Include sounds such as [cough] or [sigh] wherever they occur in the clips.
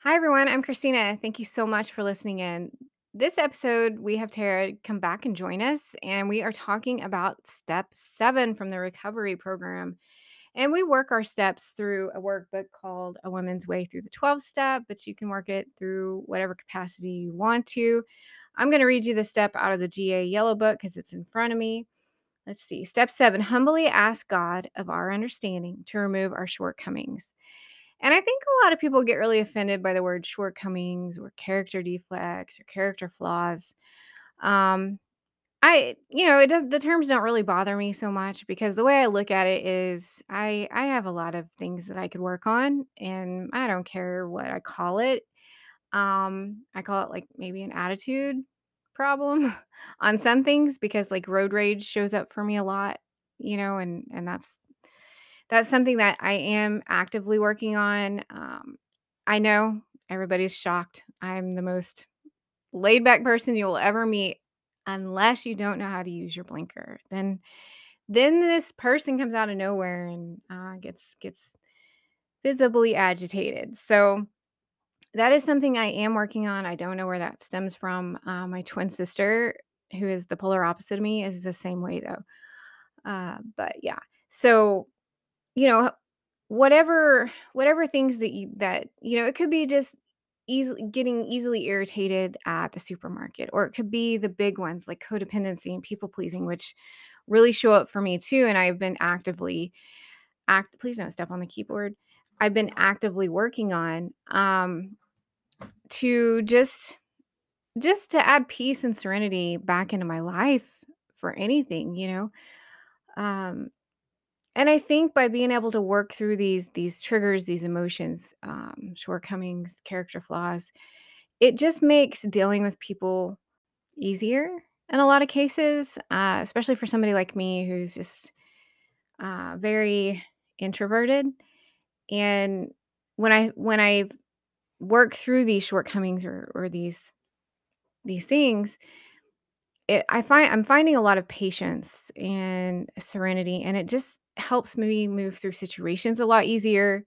Hi, everyone. I'm Christina. Thank you so much for listening in. This episode, we have Terra come back and join us, and we are talking about step seven from the recovery program. And we work our steps through a workbook called A Woman's Way Through the 12 Step, but you can work it through whatever capacity you want to. I'm going to read you the step out of the GA Yellow Book because it's in front of me. Let's see. Step seven humbly ask God of our understanding to remove our shortcomings. And I think a lot of people get really offended by the word shortcomings or character defects or character flaws. Um, I, you know, it does the terms don't really bother me so much because the way I look at it is I I have a lot of things that I could work on and I don't care what I call it. Um, I call it like maybe an attitude problem [laughs] on some things because like road rage shows up for me a lot, you know, and and that's that's something that I am actively working on. Um, I know everybody's shocked. I'm the most laid back person you will ever meet unless you don't know how to use your blinker. Then then this person comes out of nowhere and uh, gets gets visibly agitated. So that is something I am working on. I don't know where that stems from. Uh, my twin sister, who is the polar opposite of me, is the same way though. Uh, but yeah, so you know whatever whatever things that you that you know it could be just easily getting easily irritated at the supermarket or it could be the big ones like codependency and people pleasing which really show up for me too and i've been actively act please don't step on the keyboard. I've been actively working on um to just just to add peace and serenity back into my life for anything you know? Um and I think by being able to work through these these triggers, these emotions, um, shortcomings, character flaws, it just makes dealing with people easier in a lot of cases, uh, especially for somebody like me who's just uh, very introverted. And when I when I work through these shortcomings or or these these things, it, I find I'm finding a lot of patience and serenity, and it just helps me move through situations a lot easier.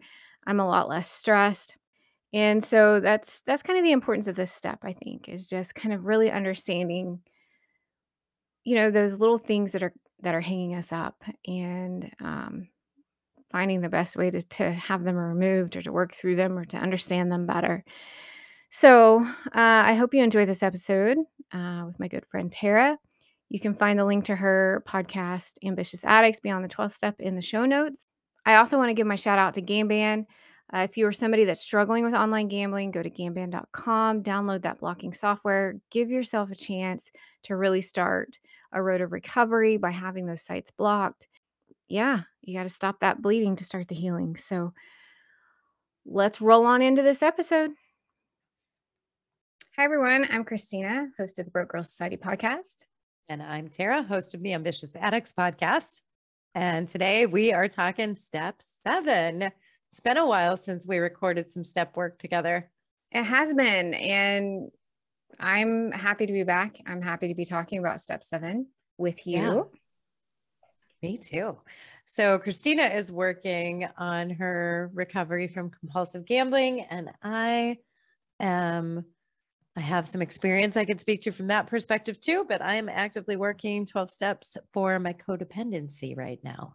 I'm a lot less stressed. And so that's that's kind of the importance of this step, I think, is just kind of really understanding, you know, those little things that are that are hanging us up and um, finding the best way to to have them removed or to work through them or to understand them better. So uh, I hope you enjoy this episode uh, with my good friend Terra. You can find the link to her podcast, Ambitious Addicts Beyond the 12th Step, in the show notes. I also want to give my shout out to Gamban. Uh, if you are somebody that's struggling with online gambling, go to gamban.com, download that blocking software, give yourself a chance to really start a road of recovery by having those sites blocked. Yeah, you got to stop that bleeding to start the healing. So let's roll on into this episode. Hi, everyone. I'm Christina, host of the Broke Girl Society podcast. And I'm Terra, host of the Ambitious Addicts podcast. And today we are talking step seven. It's been a while since we recorded some step work together. It has been. And I'm happy to be back. I'm happy to be talking about step seven with you. Yeah. Me too. So, Christina is working on her recovery from compulsive gambling, and I am I have some experience I could speak to from that perspective too, but I am actively working 12 steps for my codependency right now.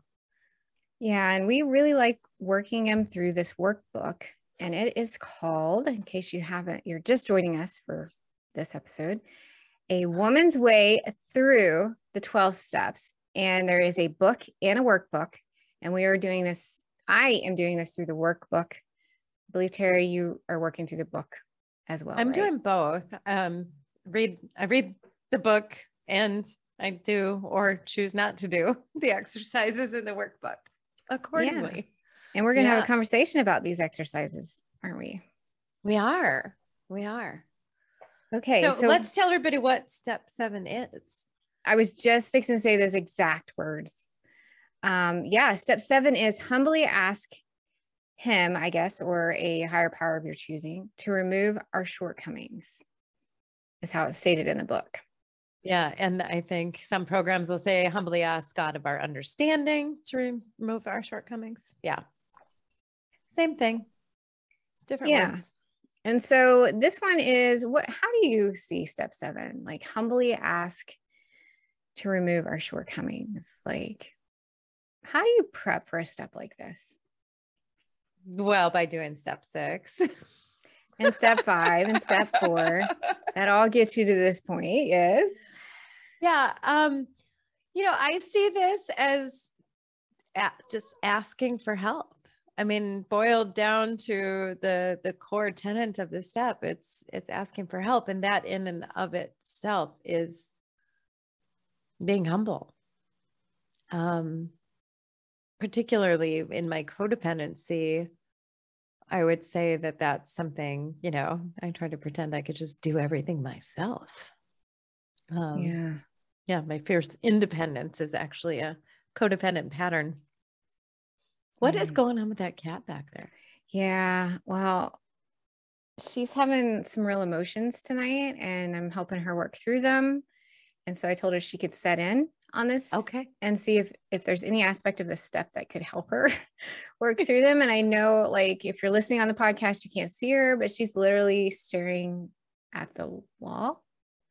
Yeah, and we really like working them through this workbook. And it is called, in case you haven't, you're just joining us for this episode, A Woman's Way Through the 12 Steps. And there is a book and a workbook. And we are doing this, I am doing this through the workbook. I believe, Terry, you are working through the book as well. I'm right? doing both. Um, read I read the book and I do or choose not to do [laughs] the exercises in the workbook accordingly. Yeah. And we're going to yeah. have a conversation about these exercises, aren't we? We are. We are. Okay. So, so let's tell everybody what step seven is. I was just fixing to say those exact words. Um, yeah, step seven is humbly ask him, I guess, or a higher power of your choosing to remove our shortcomings, is how it's stated in the book. Yeah. And I think some programs will say, humbly ask God of our understanding to remove our shortcomings. Yeah. Same thing. Different yeah. words. And so this one is what how do you see step 7? Like humbly ask to remove our shortcomings. Like how do you prep for a step like this? Well, by doing step 6. [laughs] and step 5 and step 4. [laughs] That all gets you to this point. Yes. Yeah, um you know, I see this as just asking for help I mean, boiled down to the the core tenant of the step, it's it's asking for help, and that in and of itself is being humble. Um, particularly in my codependency, I would say that that's something. You know, I try to pretend I could just do everything myself. Um, yeah, yeah. My fierce independence is actually a codependent pattern what is going on with that cat back there? Yeah. Well, she's having some real emotions tonight and I'm helping her work through them. And so I told her she could set in on this okay. and see if if there's any aspect of this step that could help her [laughs] work through them. And i know like if you're listening on the podcast you can't see her but she's literally staring at the wall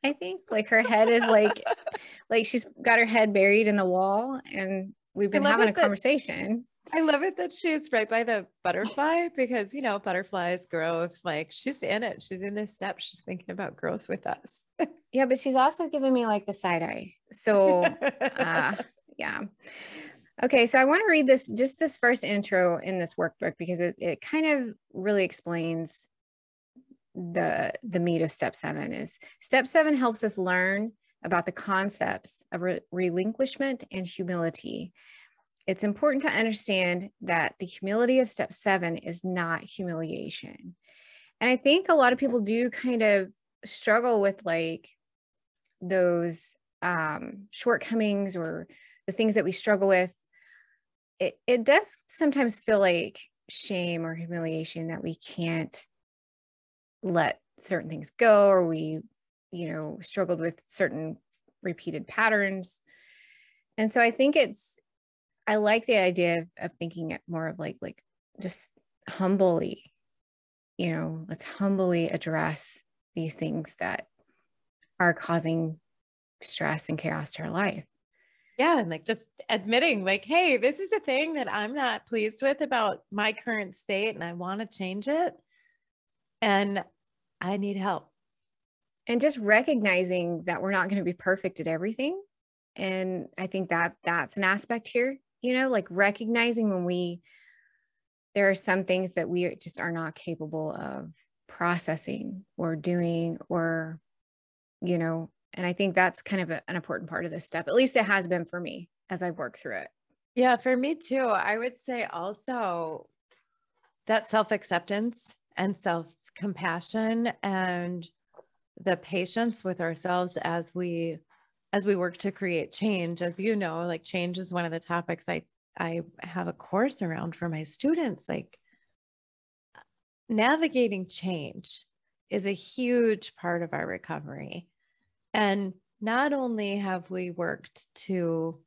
i think. Like her head is like [laughs] like she's got her head buried in the wall and we've been having a conversation I love it that she's right by the butterfly because you know butterflies growth like she's in it she's in this step she's thinking about growth with us. [laughs] Yeah but she's also giving me like the side eye. So uh, [laughs] yeah. Okay so I want to read this just this first intro in this workbook because it, it kind of really explains the the meat of step seven is step seven helps us learn about the concepts of re- relinquishment and humility it's important to understand that the humility of step seven is not humiliation. And I think a lot of people do kind of struggle with like those um, shortcomings or the things that we struggle with. It, it does sometimes feel like shame or humiliation that we can't let certain things go or we, you know, struggled with certain repeated patterns. And so I think it's I like the idea of, of thinking it more of like like just humbly, you know, let's humbly address these things that are causing stress and chaos to our life. Yeah. And like just admitting, like, hey, this is a thing that I'm not pleased with about my current state and I want to change it. And I need help. And just recognizing that we're not going to be perfect at everything. And I think that that's an aspect here you know, like recognizing when we, there are some things that we just are not capable of processing or doing or, you know, and I think that's kind of a, an important part of this step. At least it has been for me as I've worked through it. Yeah, for me too. I would say also that self acceptance and self compassion and the patience with ourselves as we as we work to create change as you know like change is one of the topics i i have a course around for my students like navigating change is a huge part of our recovery and not only have we worked to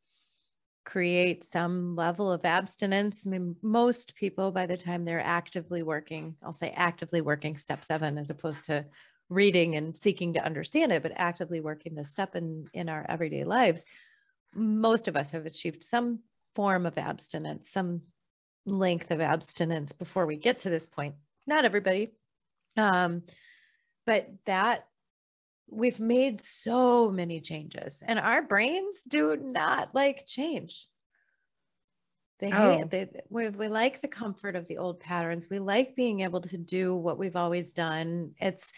create some level of abstinence. I mean, most people, by the time they're actively working, I'll say actively working step seven, as opposed to reading and seeking to understand it, but actively working this step in, in our everyday lives, most of us have achieved some form of abstinence, some length of abstinence before we get to this point. Not everybody. Um, but that we've made so many changes and our brains do not like change. They hate oh. they, we, we like the comfort of the old patterns. We like being able to do what we've always done. It's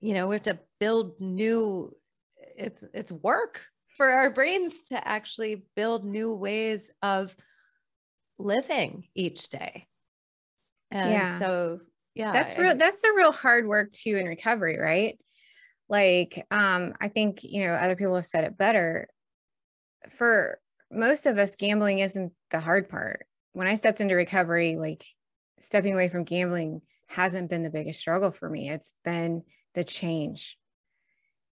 you know we have to build new it's it's work for our brains to actually build new ways of living each day. And yeah. so yeah that's real that's the real hard work too in recovery right? Like um i think you know other people have said it better. For most of us gambling isn't the hard part. When i stepped into recovery like stepping away from gambling hasn't been the biggest struggle for me. It's been the change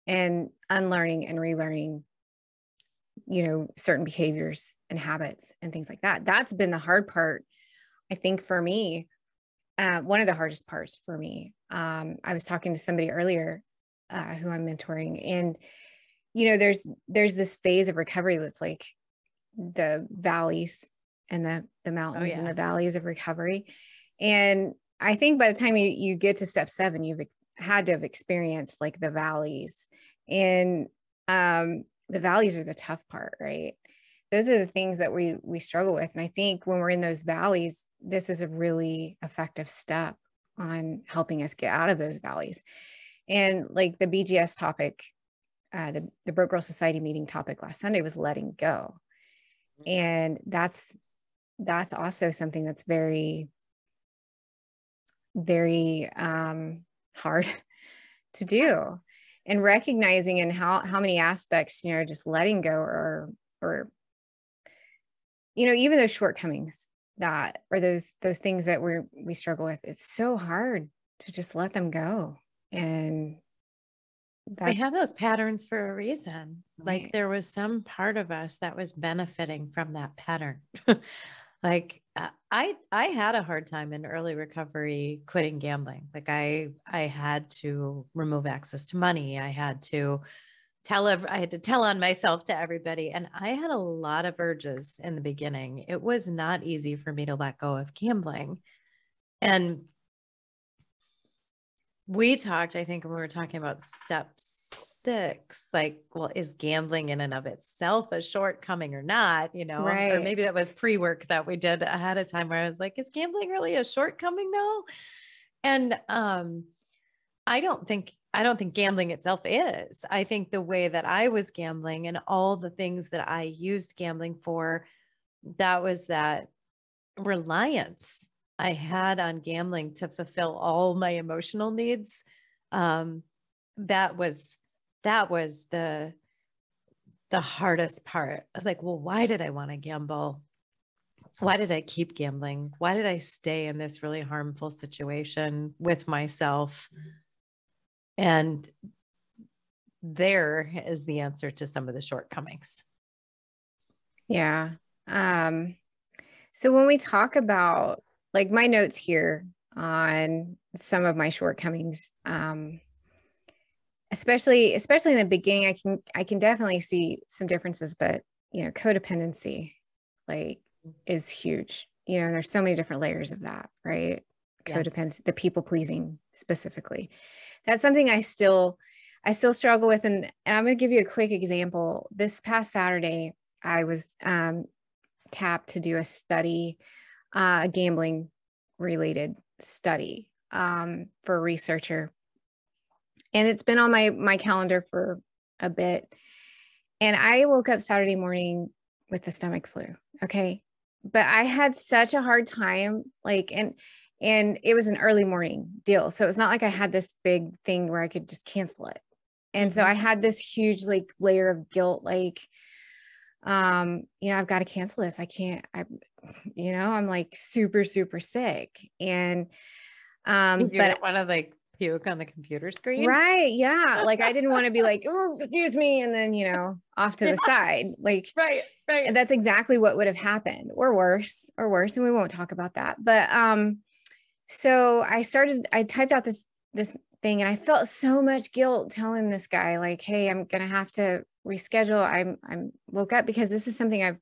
and unlearning and relearning you know certain behaviors and habits and things like that that's been the hard part i think for me uh, one of the hardest parts for me. Um, I was talking to somebody earlier uh, who I'm mentoring, and you know, there's there's this phase of recovery that's like the valleys and the the mountains oh, yeah. and the valleys of recovery. And I think by the time you you get to step seven, you've had to have experienced like the valleys, and um, the valleys are the tough part, right? Those are the things that we we struggle with, and I think when we're in those valleys, this is a really effective step on helping us get out of those valleys. And like the BGS topic, uh, the the Broke Girl Society meeting topic last Sunday was letting go, and that's that's also something that's very very um, hard [laughs] to do. And recognizing and how how many aspects you know just letting go or or you know even those shortcomings that or those those things that we we struggle with it's so hard to just let them go. And we have those patterns for a reason. Right. like there was some part of us that was benefiting from that pattern. [laughs] Like Uh, i i had a hard time in early recovery quitting gambling. Like i i had to remove access to money. I had to tell i had to tell on myself to everybody. And i had a lot of urges in the beginning. It was not easy for me to let go of gambling. And we talked i think when we were talking about steps six like well is gambling in and of itself a shortcoming or not you know? Right. or maybe that was pre-work that we did ahead of time where i was like is gambling really a shortcoming though? And um i don't think i don't think gambling itself is. I think the way that i was gambling and all the things that i used gambling for that was that reliance i had on gambling to fulfill all my emotional needs um that was that was the the hardest part. Was like, well, why did I want to gamble? Why did I keep gambling? Why did I stay in this really harmful situation with myself? And there is the answer to some of the shortcomings. Yeah. Um, so when we talk about like my notes here on some of my shortcomings, um, especially especially in the beginning i can i can definitely see some differences but you know codependency like is huge you know there's so many different layers of that right? Yes. codependency the people pleasing specifically. That's something i still i still struggle with and, and i'm going to give you a quick example. This past saturday i was um, tapped to do a study uh, a gambling related study um, for a researcher and it's been on my my calendar for a bit. And i woke up saturday morning with the stomach flu okay? But i had such a hard time like and and it was an early morning deal. So it's not like i had this big thing where i could just cancel it. And so i mm-hmm. had this huge like layer of guilt like um you know i've got to cancel this. I can't i you know i'm like super super sick. And um you but one of like puke on the computer screen. Right. Yeah. Like I didn't want to be like, [laughs] oh, excuse me. And then, you know, off to the side. Like, right. Right. And that's exactly what would have happened or worse or worse. And we won't talk about that. But, um, so I started, I typed out this, this thing and I felt so much guilt telling this guy like, Hey, I'm going to have to reschedule. I'm, I'm woke up because this is something I've,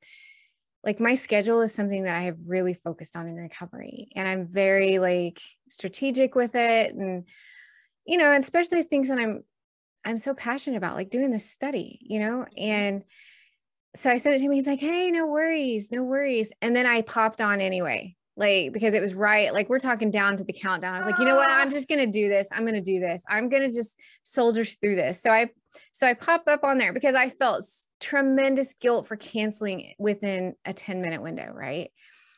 like my schedule is something that I have really focused on in recovery and I'm very like strategic with it and you know especially things that I'm I'm so passionate about like doing this study you know mm-hmm. and so I sent it to him he's like hey no worries no worries and then I popped on anyway like because it was right like we're talking down to the countdown. I was like you know what? I'm just going to do this. I'm going to do this. I'm going to just soldier through this. So i so i popped up on there because i felt tremendous guilt for canceling within a 10 minute window right?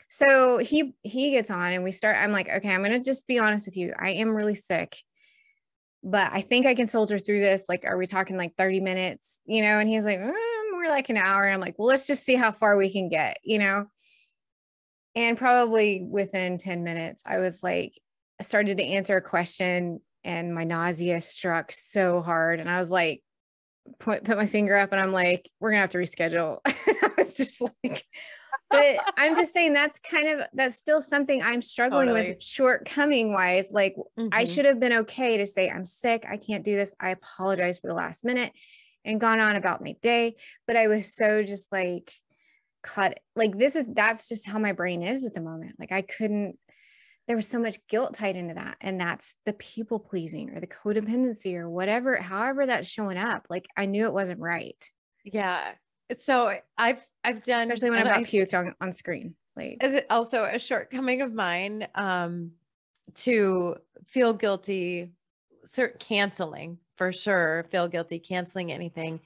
So he he gets on and we start i'm like okay i'm going to just be honest with you. I am really sick but i think i can soldier through this. Like are we talking like 30 minutes you know? And he's like mm, more like an hour. And i'm like well let's just see how far we can get you know and probably within 10 minutes, I was like, I started to answer a question and my nausea struck so hard. And I was like, put, put my finger up and I'm like, we're gonna have to reschedule. [laughs] I was just like, but I'm just saying that's kind of that's still something I'm struggling Totally. with shortcoming wise. Like I Mhm. should have been okay to say I'm sick, I can't do this. I apologize for the last minute and gone on about my day, but I was so just like caught like this is that's just how my brain is at the moment. Like I couldn't there was so much guilt tied into that and that's the people pleasing or the codependency or whatever however that's showing up. Like I knew it wasn't right, Yeah. So I've I've done especially when I'm I puked on, on screen. Like is it also a shortcoming of mine um to feel guilty cert canceling for sure feel guilty canceling anything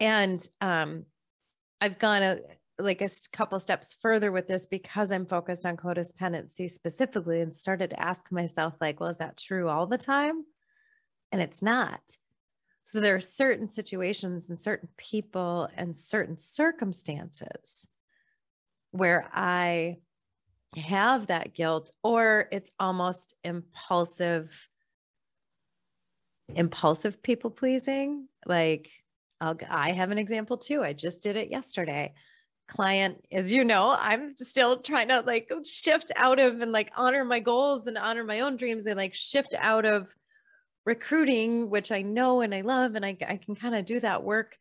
and um i've gone a like a couple steps further with this because i'm focused on codependency specifically and started to ask myself like well is that true all the time? And it's not. So there are certain situations and certain people and certain circumstances where I have that guilt or it's almost impulsive impulsive people pleasing like I'll, I have an example too. I just did it yesterday client as you know I'm still trying to like shift out of and like honor my goals and honor my own dreams and like shift out of recruiting which I know and I love and I, I can kind of do that work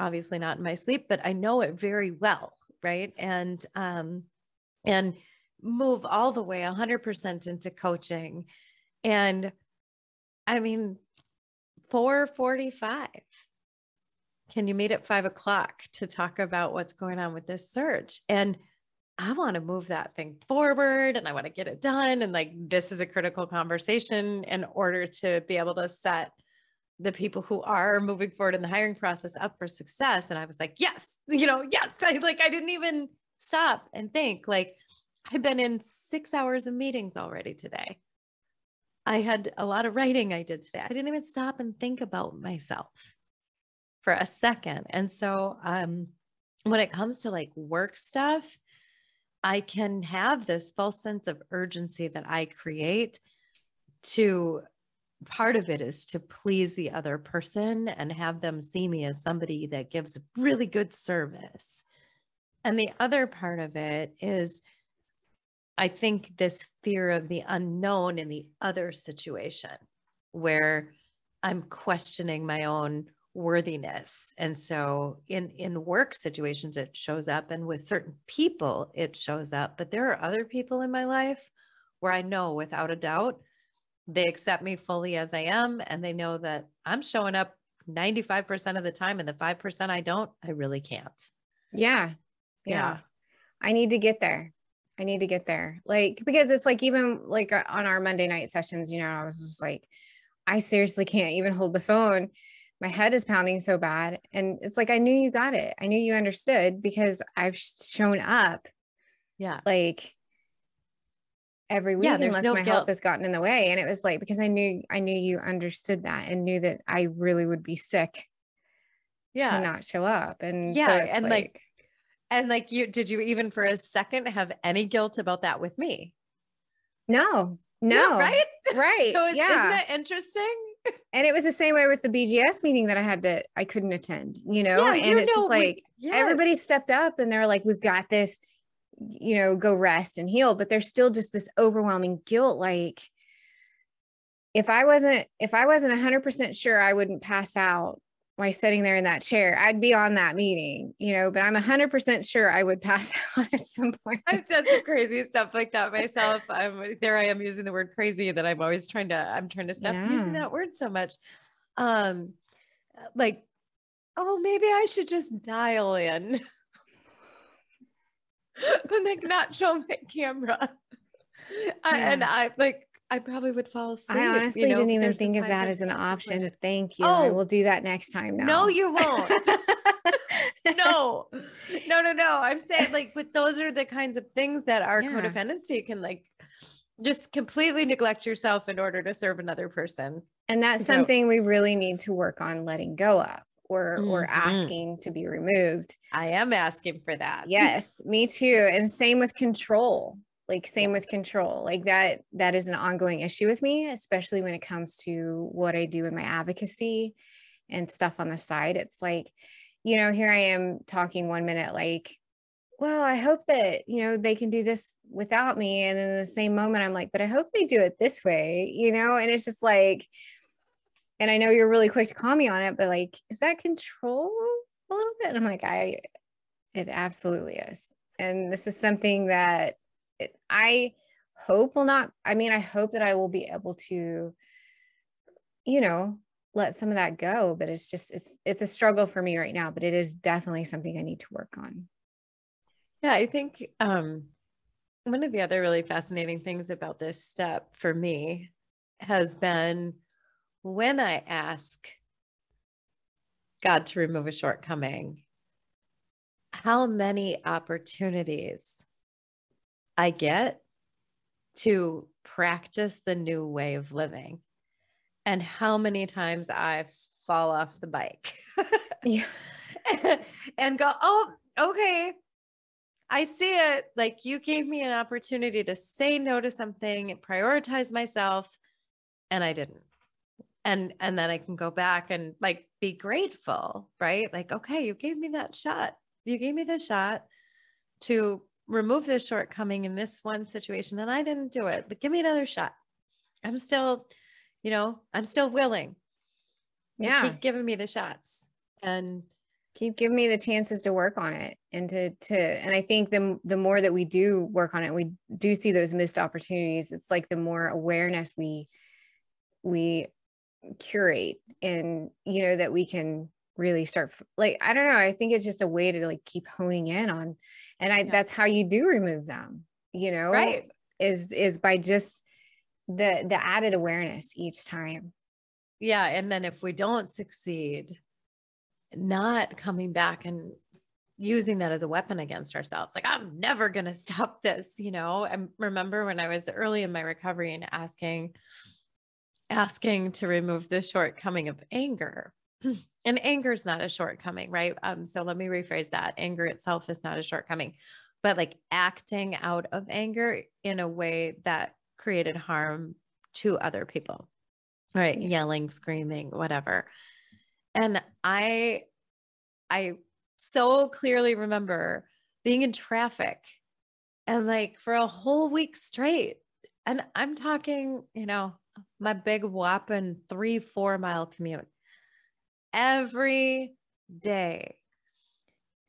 obviously not in my sleep but I know it very well right? And um and move all the way 100% into coaching. And i mean 445 can you meet at five o'clock to talk about what's going on with this search? And i want to move that thing forward and i want to get it done and like this is a critical conversation in order to be able to set the people who are moving forward in the hiring process up for success. And i was like yes [laughs] you know yes. [laughs] I like i didn't even stop and think. Like i've been in six hours of meetings already today. I had a lot of writing i did today. I didn't even stop and think about myself for a second and so um when it comes to like work stuff i can have this false sense of urgency that i create to part of it is to please the other person and have them see me as somebody that gives really good service. And the other part of it is, I think, this fear of the unknown in the other situation where I'm questioning my own worthiness. And so in in work situations it shows up and with certain people it shows up, but there are other people in my life where I know without a doubt they accept me fully as I am and they know that I'm showing up 95% of the time and the 5% I don't, I really can't. Yeah. Yeah. Yeah. I need to get there. I need to get there. Like, because it's like, even like on our Monday night sessions, you know, I was just like, I seriously can't even hold the phone. My head is pounding so bad. And it's like, I knew you got it. I knew you understood because I've shown up Yeah. like every week Yeah, unless no my guilt. health has gotten in the way. And it was like, because I knew, I knew you understood that and knew that I really would be sick to Yeah. not show up. And Yeah, so and, like, like, And like you did you even for a second have any guilt about that with me? no, no, Yeah, right? [laughs] right. So yeah. isn't that interesting? And it was the same way with the BGS meeting that I had to, I couldn't attend, you know, Yeah, and you it's know, just we- like, everybody stepped up and they're like, we've got this, you know, go rest and heal. But there's still just this overwhelming guilt. Like, if I wasn't, if I wasn't 100% sure I wouldn't pass out while sitting there in that chair, I'd be on that meeting, you know, but I'm 100% sure I would [laughs] pass out at some point. I've done some crazy stuff like that myself. I'm there. I am using the word crazy that I'm always trying to. I'm trying to stop using that word so much. Um, like, oh, maybe I should just dial in [laughs] and like not show my camera. I, and Yeah. I like. I probably would fall asleep. I you honestly know, didn't even think of that as an option. contemplated- Thank you. I Oh. will do that next time now. No, you won't. [laughs] no, no, no, no. I'm saying like, but those are the kinds of things that our Yeah. codependency can like just completely neglect yourself in order to serve another person. And that's So- something we really need to work on letting go of or or Mhm. asking to be removed. I am asking for that. Yes, me too. And same with control. Like same with control. Like that that is an ongoing issue with me, especially when it comes to what I do in my advocacy and stuff on the side. It's like, you know, here I am talking one minute like well, I hope that, you know, they can do this without me. And then in the same moment, I'm like, but I hope they do it this way, you know? And it's just like, and I know you're really quick to call me on it, but like, is that control a little bit? And I'm like, I, it absolutely is. And this is something that I hope will not, I mean, I hope that I will be able to, you know, let some of that go, but it's just, it's, it's a struggle for me right now, but it is definitely something I need to work on. Yeah, I think um, one of the other really fascinating things about this step for me has been when I ask God to remove a shortcoming, how many opportunities I get to practice the new way of living and how many times I fall off the bike. [laughs] yeah. and go, oh, okay, I see it like you gave me an opportunity to say no to something, prioritize myself, and I didn't. And and then I can go back and like be grateful, right? Like, okay, you gave me that shot. You gave me the shot to remove the shortcoming in this one situation, and I didn't do it. But give me another shot. I'm still, you know, I'm still willing. Yeah. keep giving me the shots. And keep giving me the chances to work on it and to to and i think the the more that we do work on it we do see those missed opportunities it's like the more awareness we we curate and you know that we can really start like i don't know i think it's just a way to like keep honing in on and i yeah. that's how you do remove them you know right is is by just the the added awareness each time yeah and then if we don't succeed not coming back and using that as a weapon against ourselves. Like, I'm never going [laughs] to stop this. You know, I remember when I was early in my recovery and asking, asking to remove the shortcoming of anger. [clears throat] And anger is not a shortcoming, right? Um, so let me rephrase that. Anger itself is not a shortcoming, but like acting out of anger in a way that created harm to other people, right? Yelling, screaming, whatever. And I I so clearly remember being in traffic and like for a whole week straight. And I'm talking, you know, my big whopping three, four mile commute every day.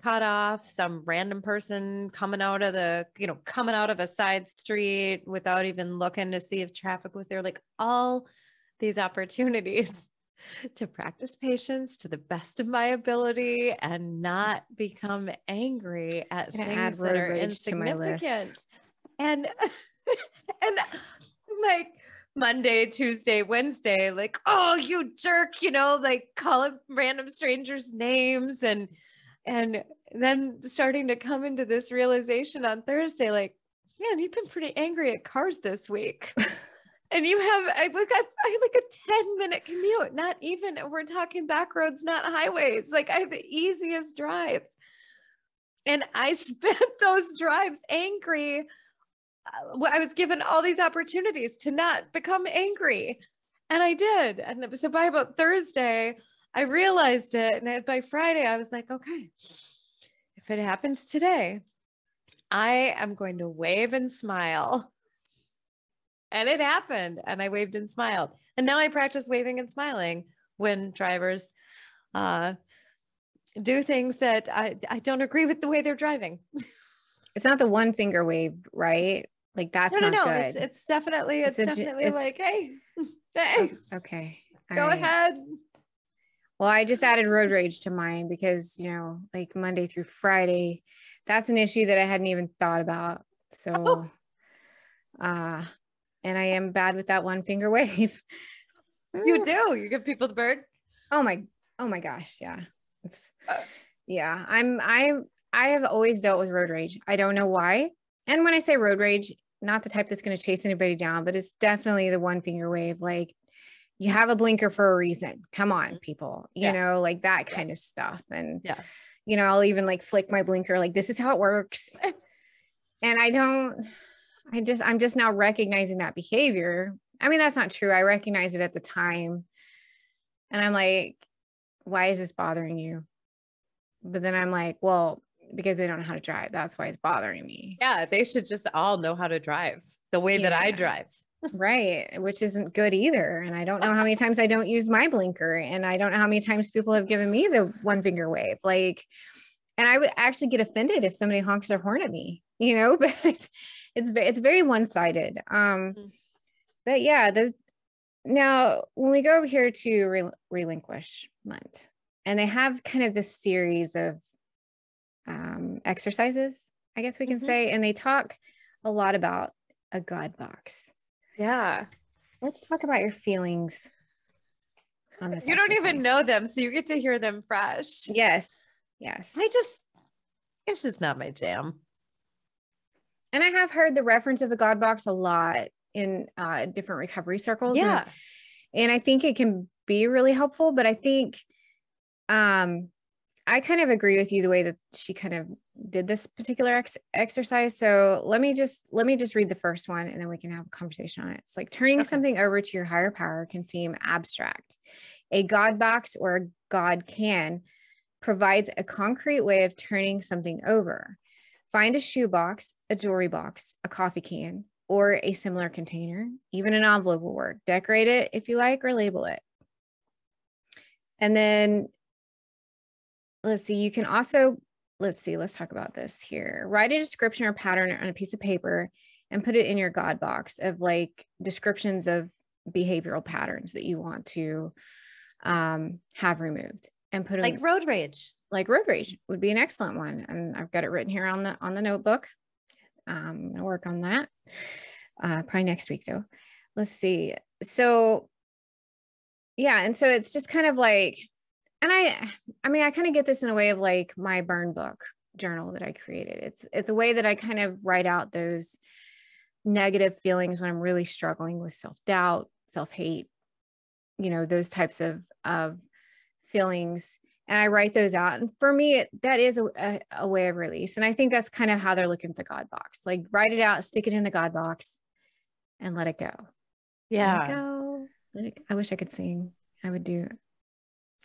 Cut off some random person coming out of the, you know, coming out of a side street without even looking to see if traffic was there. Like all these opportunities [laughs] to practice patience to the best of my ability and not become angry at things that are insignificant. And [laughs] and like Monday, Tuesday, Wednesday, like, oh, you jerk, you know, like calling random strangers names and and then starting to come into this realization on Thursday, like, man, you've been pretty angry at cars this week. [laughs] and you have I look at I like a 10 minute commute, not even we're talking back roads, not highways. Like I have the easiest drive. And I [laughs] spent those drives angry. Uh, I was given all these opportunities to not become angry. And I did. And so by about Thursday, I realized it. And by Friday, I was like, okay, if it happens today, I am going to wave and smile and it happened. And I waved and smiled. And now I practice waving and smiling when drivers uh, do things that I, I don't agree with the way they're driving. It's not the one finger wave, right? Like that's no, no, no. Good. It's, it's definitely, it's, it's definitely a, it's, like, hey, [laughs] hey, okay, go right. ahead. Well, I just added road rage to mine because you know, like Monday through Friday, that's an issue that I hadn't even thought about. So, oh. [laughs] uh, and I am bad with that one finger [laughs] wave. you do. You give people the bird. Oh my. Oh my gosh. Yeah. It's, uh, yeah. I'm. I. I have always dealt with road rage. I don't know why. And when I say road rage, not the type that's going to chase anybody down, but it's definitely the one finger wave. Like you have a blinker for a reason. Come on, mm-hmm. people. You yeah. know, like that kind yeah. of stuff. And yeah, you know, I'll even like flick my blinker. Like this is how it works. [laughs] and I don't. I just, I'm just now recognizing that behavior. I mean, that's not true. I recognize it at the time. And I'm like, why is this bothering you? But then I'm like, well, because they don't know how to drive. That's why it's bothering me. Yeah, they should just all know how to drive the way that I drive. [laughs] Right, which isn't good either. And I don't know how many [laughs] times I don't use my blinker, and I don't know how many times people have given me the one finger wave. Like, and I would actually get offended if somebody honks their horn at me, [laughs] you know. But it's it's, very one sided. Um, Mm. but yeah, the now when we go over here to rel- relinquishment, and they have kind of this series of um, exercises, I guess we can Mhm. say, and they talk a lot about a God box. Yeah. Let's talk about your feelings on this. You don't even know them, so you get to hear them fresh. Yes. Yes. I just, it's just not my jam. And I have heard the reference of the God box a lot in uh, different recovery circles. and- Yeah. And, I think it can be really helpful, but I think um, I kind of agree with you the way that she kind of did this particular ex- exercise. So let me just let me just read the first one and then we can have a conversation on it. It's like turning Okay. something over to your higher power can seem abstract. A God box or a God can provides a concrete way of turning something over. Find a shoe box, a jewelry box, a coffee can, or a similar container. Even an envelope will work. Decorate it if you like or label it. And then let's see, you can also, let's see, let's talk about this here. Write a description or pattern on a piece of paper and put it in your God box of like descriptions of behavioral patterns that you want to um, have removed and put them Like road rage. like road rage would be an excellent one and i've got it written here on the on the notebook um, i'm gonna work on that uh, probably next week though let's see so yeah and so it's just kind of like and i i mean i kind of get this in a way of like my burn book journal that i created it's it's a way that i kind of write out those negative feelings when i'm really struggling with self-doubt self-hate you know those types of of feelings and I write those out. And for me, it, that is a, a, a way of release. And I think that's kind of how they're looking at the God box. Like write it out, stick it in the God box, and let it go. Let it Yeah. go. Let it, I wish I could sing. I would do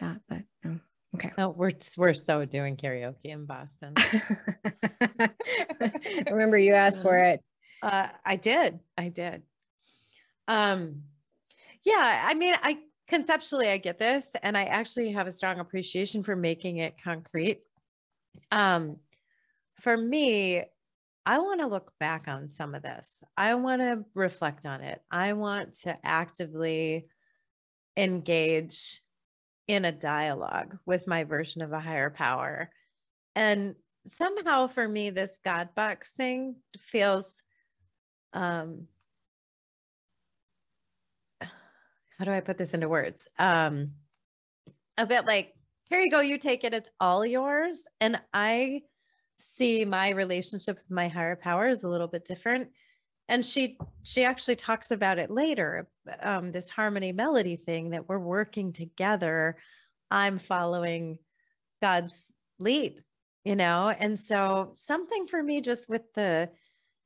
that, but no. Okay. No, we're we're so doing karaoke in Boston. [laughs] Remember, you asked for it. Uh, I did. I did. Um, yeah, I mean, I conceptually I get this, and I actually have a strong appreciation for making it concrete. Um, for me, I want to look back on some of this. I want to reflect on it. I want to actively engage in a dialogue with my version of a higher power. And somehow for me, this God box thing feels um how do I put this into words? Um a bit like, here you go, you take it, it's all yours. And I see my relationship with my higher power is a little bit different. And she she actually talks about it later, um, this harmony melody thing that we're working together. I'm following God's lead, you know, and so something for me just with the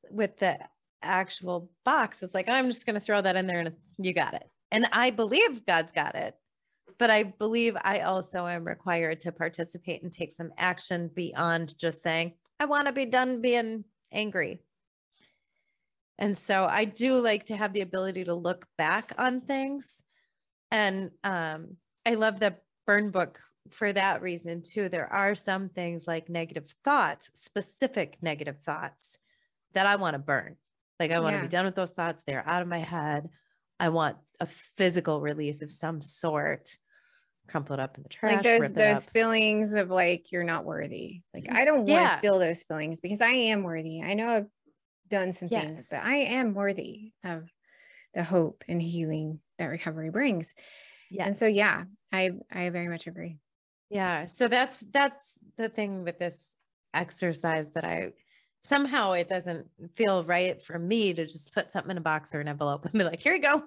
with the actual box is like i'm just going to throw that in there and you got it. And i believe god's got it but i believe i also am required to participate and take some action beyond just saying i want to be done being angry and so i do like to have the ability to look back on things and um, i love the burn book for that reason too there are some things like negative thoughts specific negative thoughts that I want to burn. Like I want to Yeah. be done with those thoughts. They're out of my head. I want a physical release of some sort. Crumple it up in the trash. like those those feelings of like you're not worthy. Like I don't want to feel those feelings because I am worthy. I know done some things, but I am worthy of the hope and healing that recovery brings. And so yeah, I I very much agree. Yeah. So that's that's the thing with this exercise that I somehow it doesn't feel right for me to just put something in a box or an envelope and be like, here you go.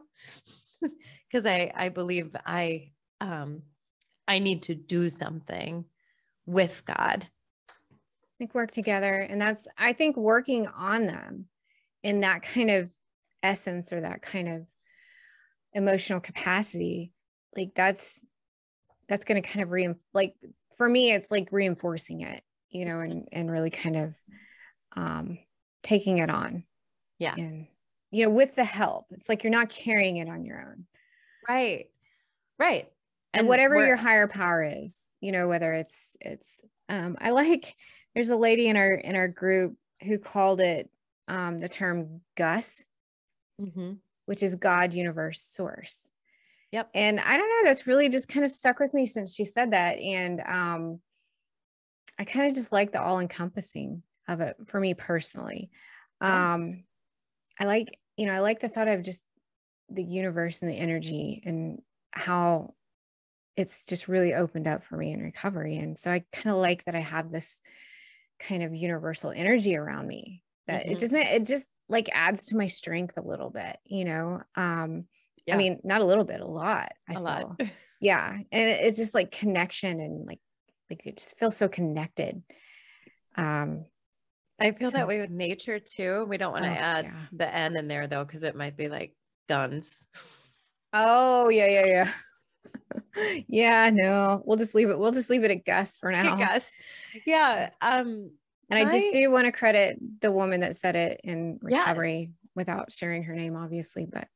[laughs] Because I I believe I um I need to do something with God. Think work together and that's i think working on them in that kind of essence or that kind of emotional capacity like that's that's going to kind of re like for me it's like reinforcing it you know, and and really kind of um taking it on. Yeah. And you know, with the help. It's like you're not carrying it on your own. Right. Right. And, and whatever your higher power is, you know, whether it's it's um I like there's a lady in our in our group who called it um the term Gus, mm-hmm. which is God, universe, source. Yep. And I don't know, that's really just kind of stuck with me since she said that. And um I kind of just like the all encompassing of it for me personally. Um I like, you know, I like the thought of just the universe and the energy and how it's just really opened up for me in recovery. And so I kind of like that I have this kind of universal energy around me that mm-hmm. it just it just like adds to my strength a little bit, you know. Um yeah. I mean, not a little bit, a lot. I a feel. lot. [laughs] yeah. And it's just like connection and like like it just feels so connected. Um I feel so, that way with nature too. We don't want to oh, add yeah. the N in there though, because it might be like guns. Oh yeah, yeah, yeah. [laughs] yeah, no, we'll just leave it. We'll just leave it at Gus for now. Gus. Yeah. Um, and I, I just do want to credit the woman that said it in recovery yes. without sharing her name, obviously, but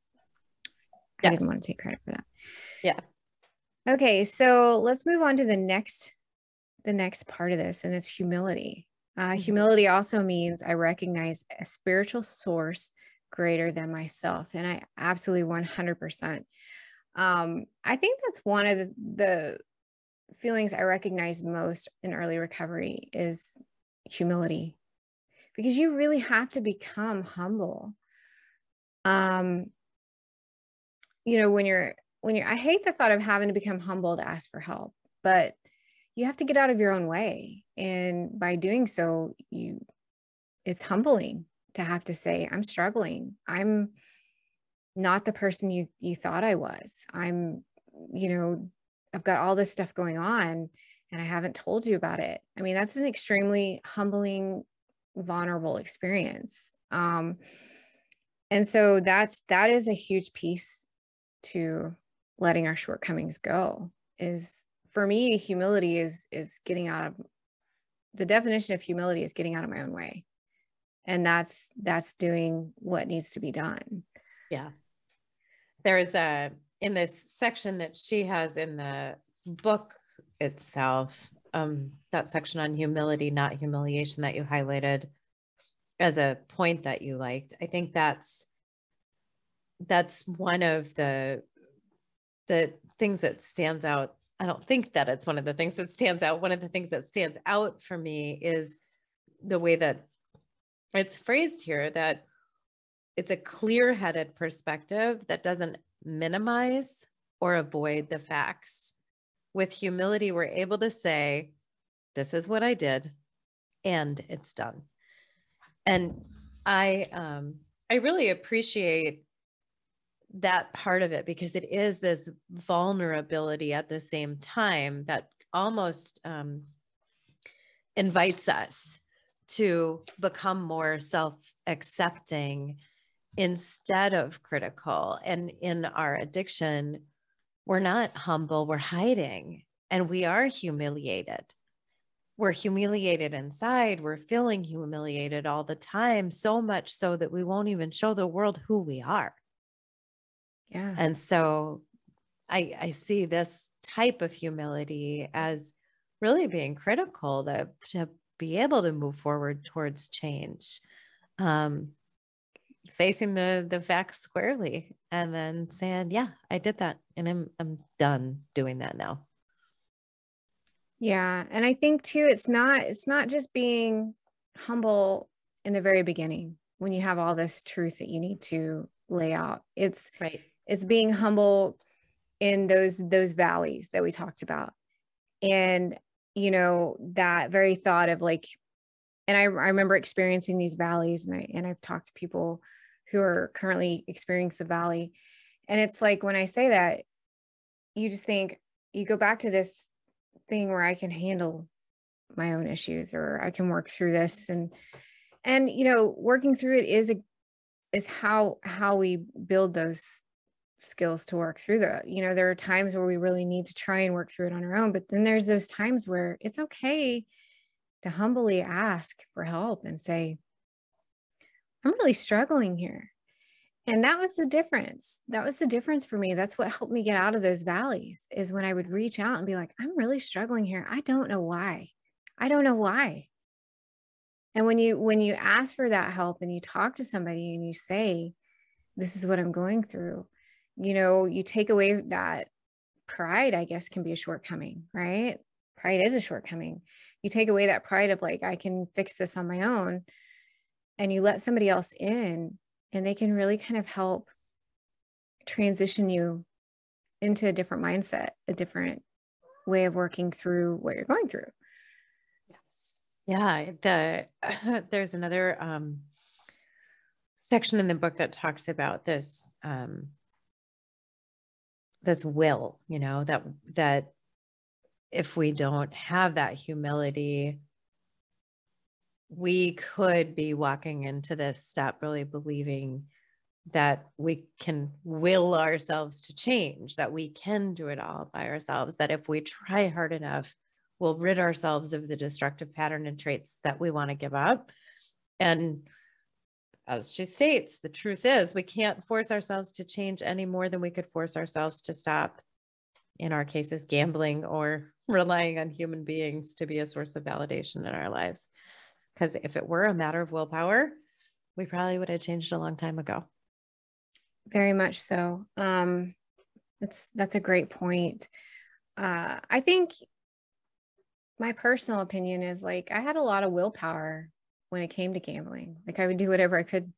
I didn't want to take credit for that. Yeah. Okay, so let's move on to the next the next part of this, and it's humility. Uh, mm-hmm. Humility also means I recognize a spiritual source greater than myself. And I absolutely 100%. Um, I think that's one of the, the feelings I recognize most in early recovery is humility. Because you really have to become humble. Um, you know, when you're, when you're, I hate the thought of having to become humble to ask for help, but you have to get out of your own way. And by doing so you it's humbling to have to say i'm struggling. I'm not the person you you thought i was. I'm you know i've got all this stuff going on and i haven't told you about it. I mean that's an extremely humbling vulnerable experience. Um and so that's that is a huge piece to letting our shortcomings go is for me humility is is getting out of the definition of humility is getting out of my own way. And that's that's doing what needs to be done. Yeah there is a in this section that she has in the book itself um that section on humility not humiliation that you highlighted as a point that you liked i think that's that's one of the the things that stands out I don't think that it's one of the things that stands out. One of the things that stands out for me is the way that it's phrased here that it's a clear headed perspective that doesn't minimize or avoid the facts. With humility, we're able to say, This is what I did, and it's done. And I, um, I really appreciate that part of it because it is this vulnerability at the same time that almost um, invites us to become more self accepting instead of critical. And in our addiction, we're not humble, we're hiding and we are humiliated. We're humiliated inside. We're feeling humiliated all the time, so much so that we won't even show the world who we are. Yeah. And so I, I see this type of humility as really being critical to, to be able to move forward towards change. Um, facing the the facts squarely and then saying, yeah, I did that and I'm I'm done doing that now. Yeah, and I think too it's not it's not just being humble in the very beginning when you have all this truth that you need to lay out. It's right it's being humble in those those valleys that we talked about and you know that very thought of like and I, I remember experiencing these valleys and I and I've talked to people who are currently experiencing the valley. And it's like when I say that you just think you go back to this thing where I can handle my own issues or I can work through this. And and you know working through it is a is how how we build those skills to work through the you know there are times where we really need to try and work through it on our own but then there's those times where it's okay to humbly ask for help and say, I'm really struggling here. And that was the difference. That was the difference for me. That's what helped me get out of those valleys is when I would reach out and be like, I'm really struggling here. I don't know why. I don't know why. And when you when you ask for that help and you talk to somebody and you say, this is what I'm going through, you know, you take away that pride, I guess, can be a shortcoming, right? Pride is a shortcoming. You take away that pride of like, I can fix this on my own. And you let somebody else in, and they can really kind of help transition you into a different mindset, a different way of working through what you're going through. Yes. Yeah. The [laughs] there's another um section in the book that talks about this um this will, you know, that that if we don't have that humility, we could be walking into this step really believing that we can will ourselves to change, that we can do it all by ourselves, that if we try hard enough, we'll rid ourselves of the destructive pattern and traits that we want to give up. And as she states, the truth is we can't force ourselves to change any more than we could force ourselves to stop, in our cases, gambling or [laughs] relying on human beings to be a source of validation in our lives. Because if it were a matter of willpower, we probably would have changed a long time ago. Very much so. Um, that's that's a great point. Uh, I think my personal opinion is like I had a lot of willpower when it came to gambling. Like I would do whatever I could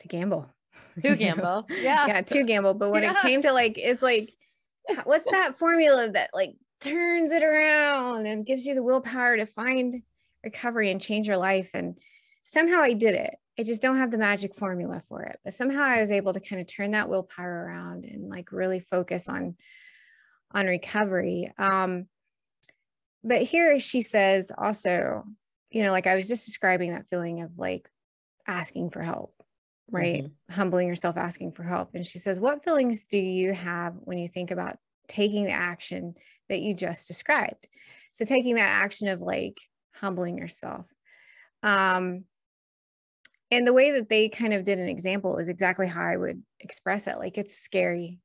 to gamble. [laughs] To gamble. Yeah. yeah, to gamble. But when yeah. it came to like, it's like, [laughs] what's that formula that like turns it around and gives you the willpower to find recovery and change your life? And somehow I did it. I just don't have the magic formula for it. But somehow I was able to kind of turn that willpower around and like really focus on on recovery. Um, but here she says also, you know, like I was just describing that feeling of like asking for help, right? Mm-hmm. Humbling yourself, asking for help. And she says, What feelings do you have when you think about taking the action that you just described? So, taking that action of like humbling yourself. Um, and the way that they kind of did an example is exactly how I would express it. Like, it's scary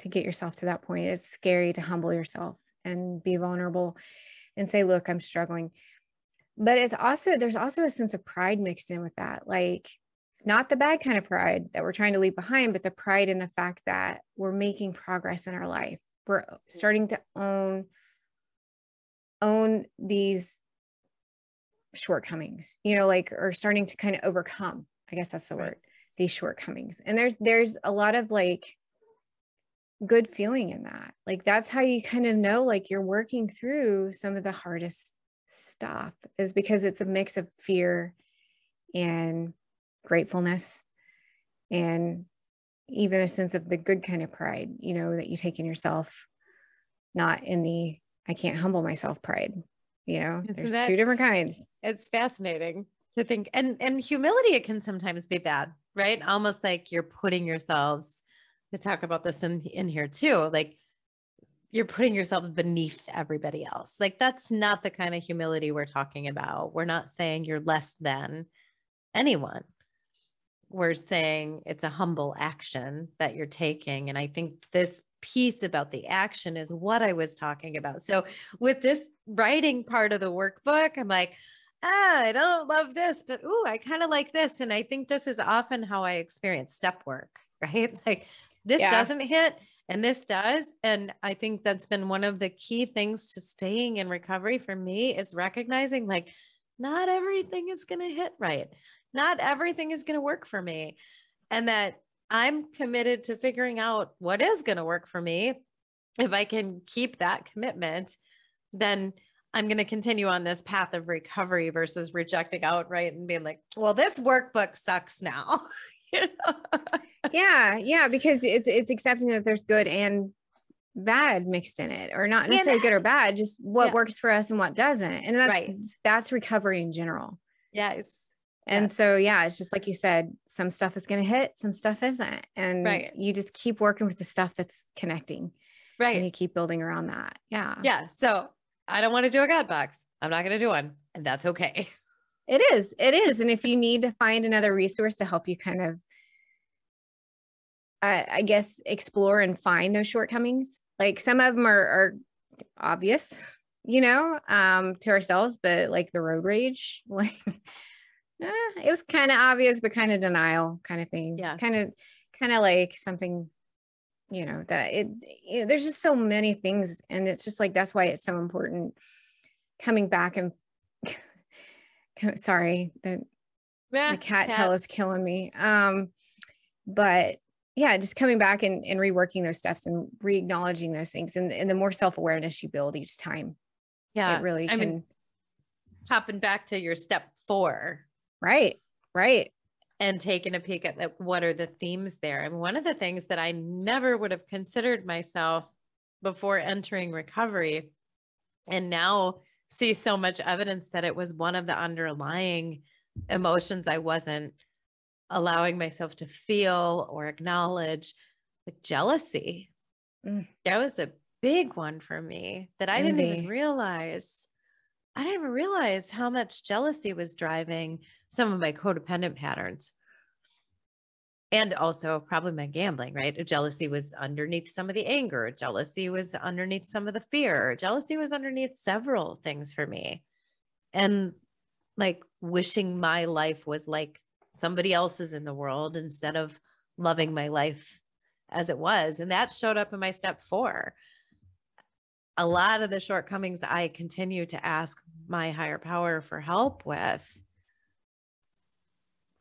to get yourself to that point. It's scary to humble yourself and be vulnerable and say, Look, I'm struggling but it's also there's also a sense of pride mixed in with that like not the bad kind of pride that we're trying to leave behind but the pride in the fact that we're making progress in our life we're starting to own own these shortcomings you know like or starting to kind of overcome i guess that's the word these shortcomings. And there's there's a lot of like good feeling in that. Like that's how you kind of know like you're working through some of the hardest stuff is because it's a mix of fear and gratefulness and even a sense of the good kind of pride, you know, that you take in yourself, not in the I can't humble myself pride. You know, there's that, two different kinds. It's fascinating to think and and humility it can sometimes be bad, right? Almost like you're putting yourselves to talk about this in in here too. Like you're putting yourself beneath everybody else. Like that's not the kind of humility we're talking about. We're not saying you're less than anyone. We're saying it's a humble action that you're taking. And I think this piece about the action is what I was talking about. So with this writing part of the workbook, I'm like, ah, I don't love this, but ooh, I kind of like this. And I think this is often how I experience step work, [laughs] right? Like this yeah. doesn't hit and this does. And I think that's been one of the key things to staying in recovery for me is recognizing like, not everything is going to hit right. Not everything is going to work for me. And that I'm committed to figuring out what is going to work for me. If I can keep that commitment, then I'm going to continue on this path of recovery versus rejecting outright and being like, well, this workbook sucks now. [laughs] yeah, yeah, because it's it's accepting that there's good and bad mixed in it, or not necessarily good or bad, just what yeah. works for us and what doesn't. And that's right. that's recovery in general. Yes. And so yeah, it's just like you said, some stuff is gonna hit, some stuff isn't. And right. you just keep working with the stuff that's connecting. Right. And you keep building around that. Yeah. Yeah. So I don't want to do a God box. I'm not going to do one. And that's okay. [laughs] It is. It is. And if you need to find another resource to help you kind of, uh, I guess, explore and find those shortcomings, like some of them are, are obvious, you know, um, to ourselves, but like the road rage, [laughs] like eh, it was kind of obvious, but kind of denial kind of thing. Yeah. Kind of, kind of like something, you know, that it, you know, there's just so many things. And it's just like, that's why it's so important coming back and [laughs] sorry, the, Yeah, the cat tail is killing me. Um, but yeah, just coming back and, and reworking those steps and re-acknowledging those things. And, and the more self-awareness you build each time, Yeah. it really I can. mean, hopping back to your step four right. Right. and taking a peek at like, what are the themes there. And one of the things that I never would have considered myself before entering recovery and now see so much evidence that it was one of the underlying emotions I wasn't allowing myself to feel or acknowledge, like jealousy. Mm. That was a big one for me that I didn't even realize. I didn't even realize how much jealousy was driving some of my codependent patterns. And also probably my gambling, right? Jealousy was underneath some of the anger. Jealousy was underneath some of the fear. Jealousy was underneath several things for me. And like wishing my life was like somebody else's in the world instead of loving my life as it was. And that showed up in my step four. A lot of the shortcomings I continue to ask my higher power for help with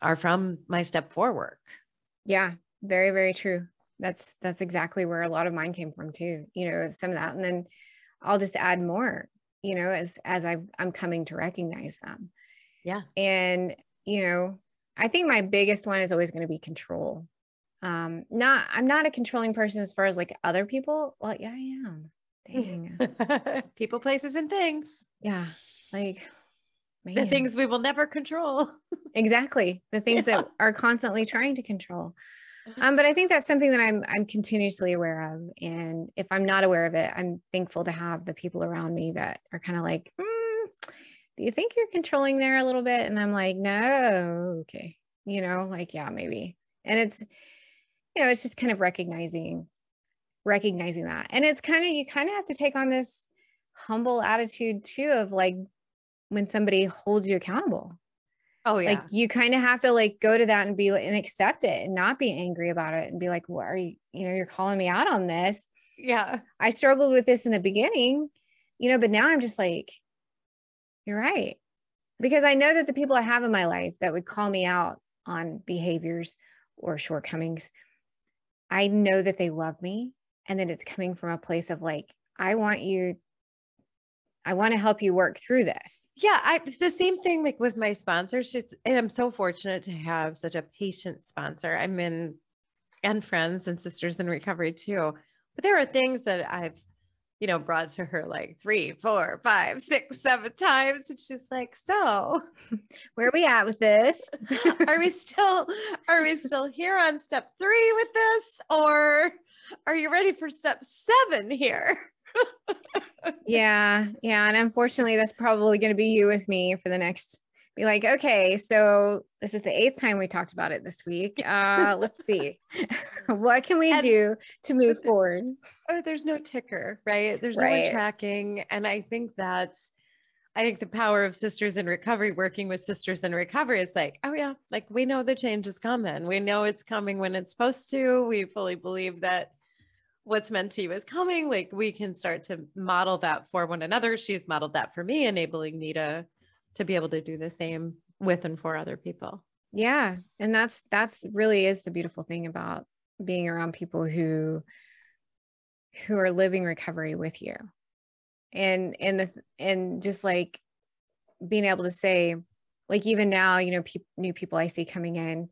are from my step four work. Yeah. Very, very true. That's, that's exactly where a lot of mine came from too, you know, some of that. And then I'll just add more, you know, as, as I I'm coming to recognize them. Yeah. And, you know, I think my biggest one is always going to be control. Um, not, I'm not a controlling person as far as like other people. Well, yeah, I am. Dang. [laughs] People, places, and things. yeah. Like, The things we will never control. [laughs] exactly the things Yeah. that are constantly trying to control. Um, but I think that's something that I'm I'm continuously aware of. And if I'm not aware of it, I'm thankful to have the people around me that are kind of like, "Mm, do you think you're controlling there a little bit? And I'm like, no, okay. You know, like, yeah, maybe. And it's, you know, it's just kind of recognizing, recognizing that. And it's kind of, you kind of have to take on this humble attitude too of like when somebody holds you accountable Oh yeah. like you kind of have to like go to that and be and accept it and not be angry about it and be like what are you you know you're calling me out on this yeah. i struggled with this in the beginning you know but now i'm just like you're right because i know that the people i have in my life that would call me out on behaviors or shortcomings i know that they love me and that it's coming from a place of like i want you i want to help you work through this Yeah, I the same thing like with my sponsorship. And I'm so fortunate to have such a patient sponsor. I'm in and friends and sisters in recovery too. But there are things that I've, you know, brought to her like three, four, five, six, seven times. It's just like, so [laughs] where are we at with this [laughs] are we still are we still here on step three with this? Or are you ready for step seven here? [laughs] Yeah, yeah. And unfortunately, that's probably going to be you with me for the next. Be like, okay, so this is the eighth time we talked about it this week. Uh, [laughs] let's see, [laughs] what can we And- do to move forward? oh, there's no ticker, right? There's no Right. one tracking. And I think that's, I think the power of sisters in recovery, working with sisters in recovery is like, oh yeah, like we know the change is coming. We know it's coming when it's supposed to. We fully believe that what's meant to you is coming. Like we can start to model that for one another. She's modeled that for me, enabling me to be able to do the same with and for other people. Yeah, and that's that's really is the beautiful thing about being around people who who are living recovery with you, and and the and just like being able to say, like even now, you know, peop new people I see coming in,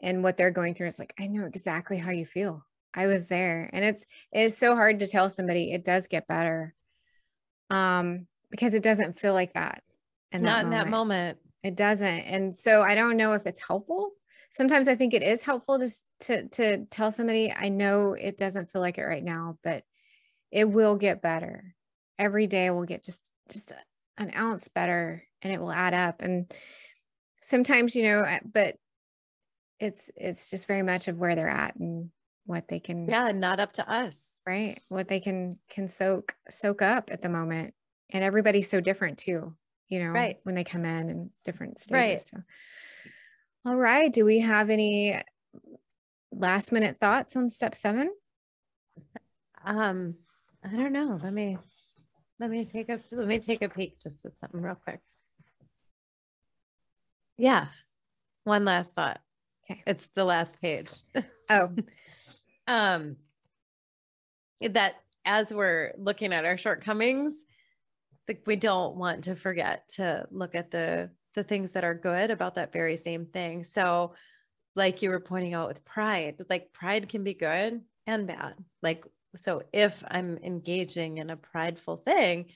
and what they're going through, it's like I know exactly how you feel. I was there, and it's it's so hard to tell somebody it does get better, um, because it doesn't feel like that. And Not in that moment. it doesn't. And so I don't know if it's helpful. Sometimes I think it is helpful to s- to to tell somebody I know it doesn't feel like it right now, but it will get better. every day will get just just an ounce better and it will add up and sometimes you know uh, but it's it's just very much of where they're at and what they can yeah not up to us. Right what they can can soak soak up at the moment. And everybody's so different too you know right. when they come in and different stages right so. All right do we have any last minute thoughts on step seven? Um i don't know let me let me take a let me take a peek just with something real quick. Yeah one last thought. Okay. It's the last page. Oh [laughs] um that as we're looking at our shortcomings like we don't want to forget to look at the the things that are good about that very same thing. So like you were pointing out with pride like pride can be good and bad. Like so if i'm engaging in a prideful thing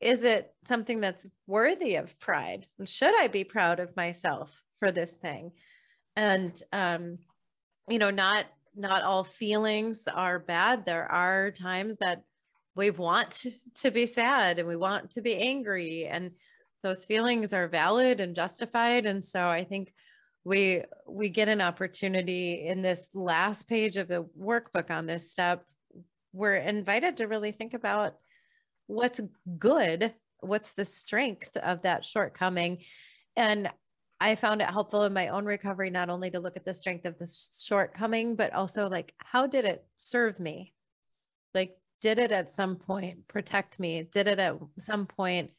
is it something that's worthy of pride? And should i be proud of myself for this thing? And um you know not not all feelings are bad. There are times that we want to be sad and we want to be angry and those feelings are valid and justified. And so i think we we get an opportunity in this last page of the workbook on this step we're invited to really think about what's good what's the strength of that shortcoming. And i found it helpful in my own recovery not only to look at the strength of the shortcoming but also like how did it serve me like did it at some point protect me? Did it at some point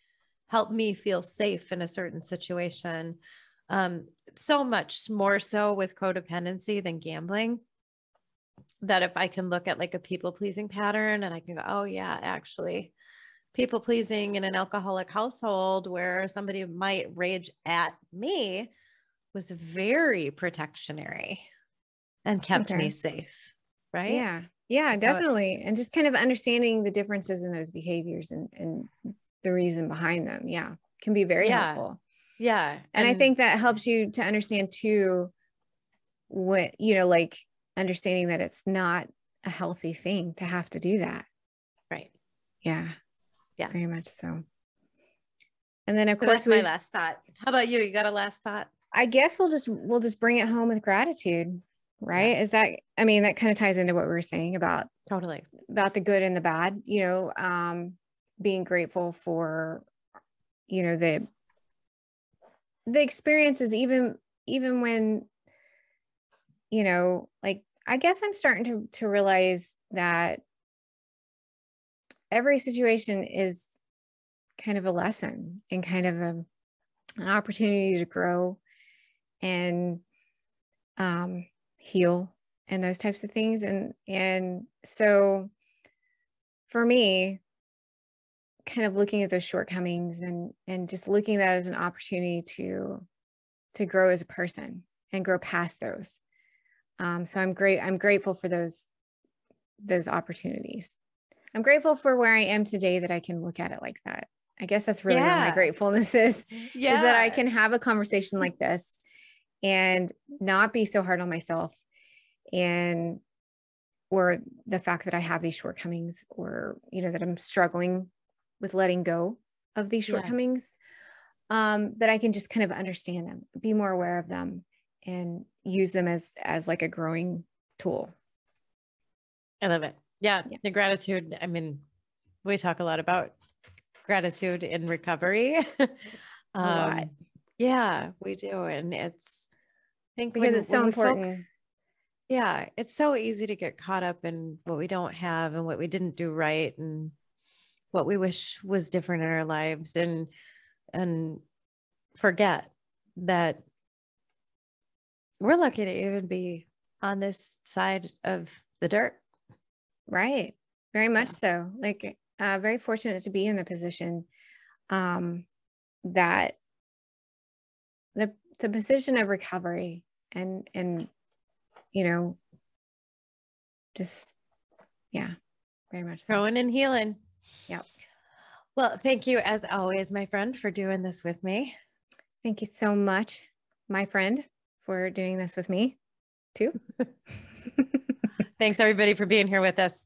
help me feel safe in a certain situation? Um, so much more so with codependency than gambling. That if I can look at like a people pleasing pattern and I can go, oh, yeah, actually, people pleasing in an alcoholic household where somebody might rage at me was very protectionary and kept okay. me safe. Right. Yeah. Yeah, so definitely. And just kind of understanding the differences in those behaviors and, and the reason behind them. Yeah, can be very yeah. helpful. Yeah. And, and I think that helps you to understand too what, you know, like understanding that it's not a healthy thing to have to do that. Right. Yeah. Yeah. Very much so. And then of so course my last thought. How about you? You got a last thought? I guess we'll just we'll just bring it home with gratitude right yes. is that i mean that kind of ties into what we were saying about totally about the good and the bad you know um being grateful for you know the the experiences even even when you know like i guess i'm starting to to realize that every situation is kind of a lesson and kind of a, an opportunity to grow and um heal and those types of things. And and so for me kind of looking at those shortcomings and and just looking at that as an opportunity to to grow as a person and grow past those. Um, so i'm great i'm grateful for those those opportunities i'm grateful for where i am today that i can look at it like that i guess that's really yeah. what my gratefulness [laughs] is yeah. is that i can have a conversation like this and not be so hard on myself and or the fact that I have these shortcomings or you know that I'm struggling with letting go of these shortcomings yes. um but I can just kind of understand them be more aware of them and use them as as like a growing tool I love it yeah, yeah. the gratitude I mean we talk a lot about gratitude in recovery [laughs] um, yeah we do and it's I think because when, it's so important. Folk, yeah, it's so easy to get caught up in what we don't have and what we didn't do right and what we wish was different in our lives and and forget that we're lucky to even be on this side of the dirt. Right. Very much so. Like uh very fortunate to be in the position um that the the position of recovery and and you know just yeah very much so. growing and healing yeah well thank you as always my friend for doing this with me thank you so much my friend for doing this with me too [laughs] thanks everybody for being here with us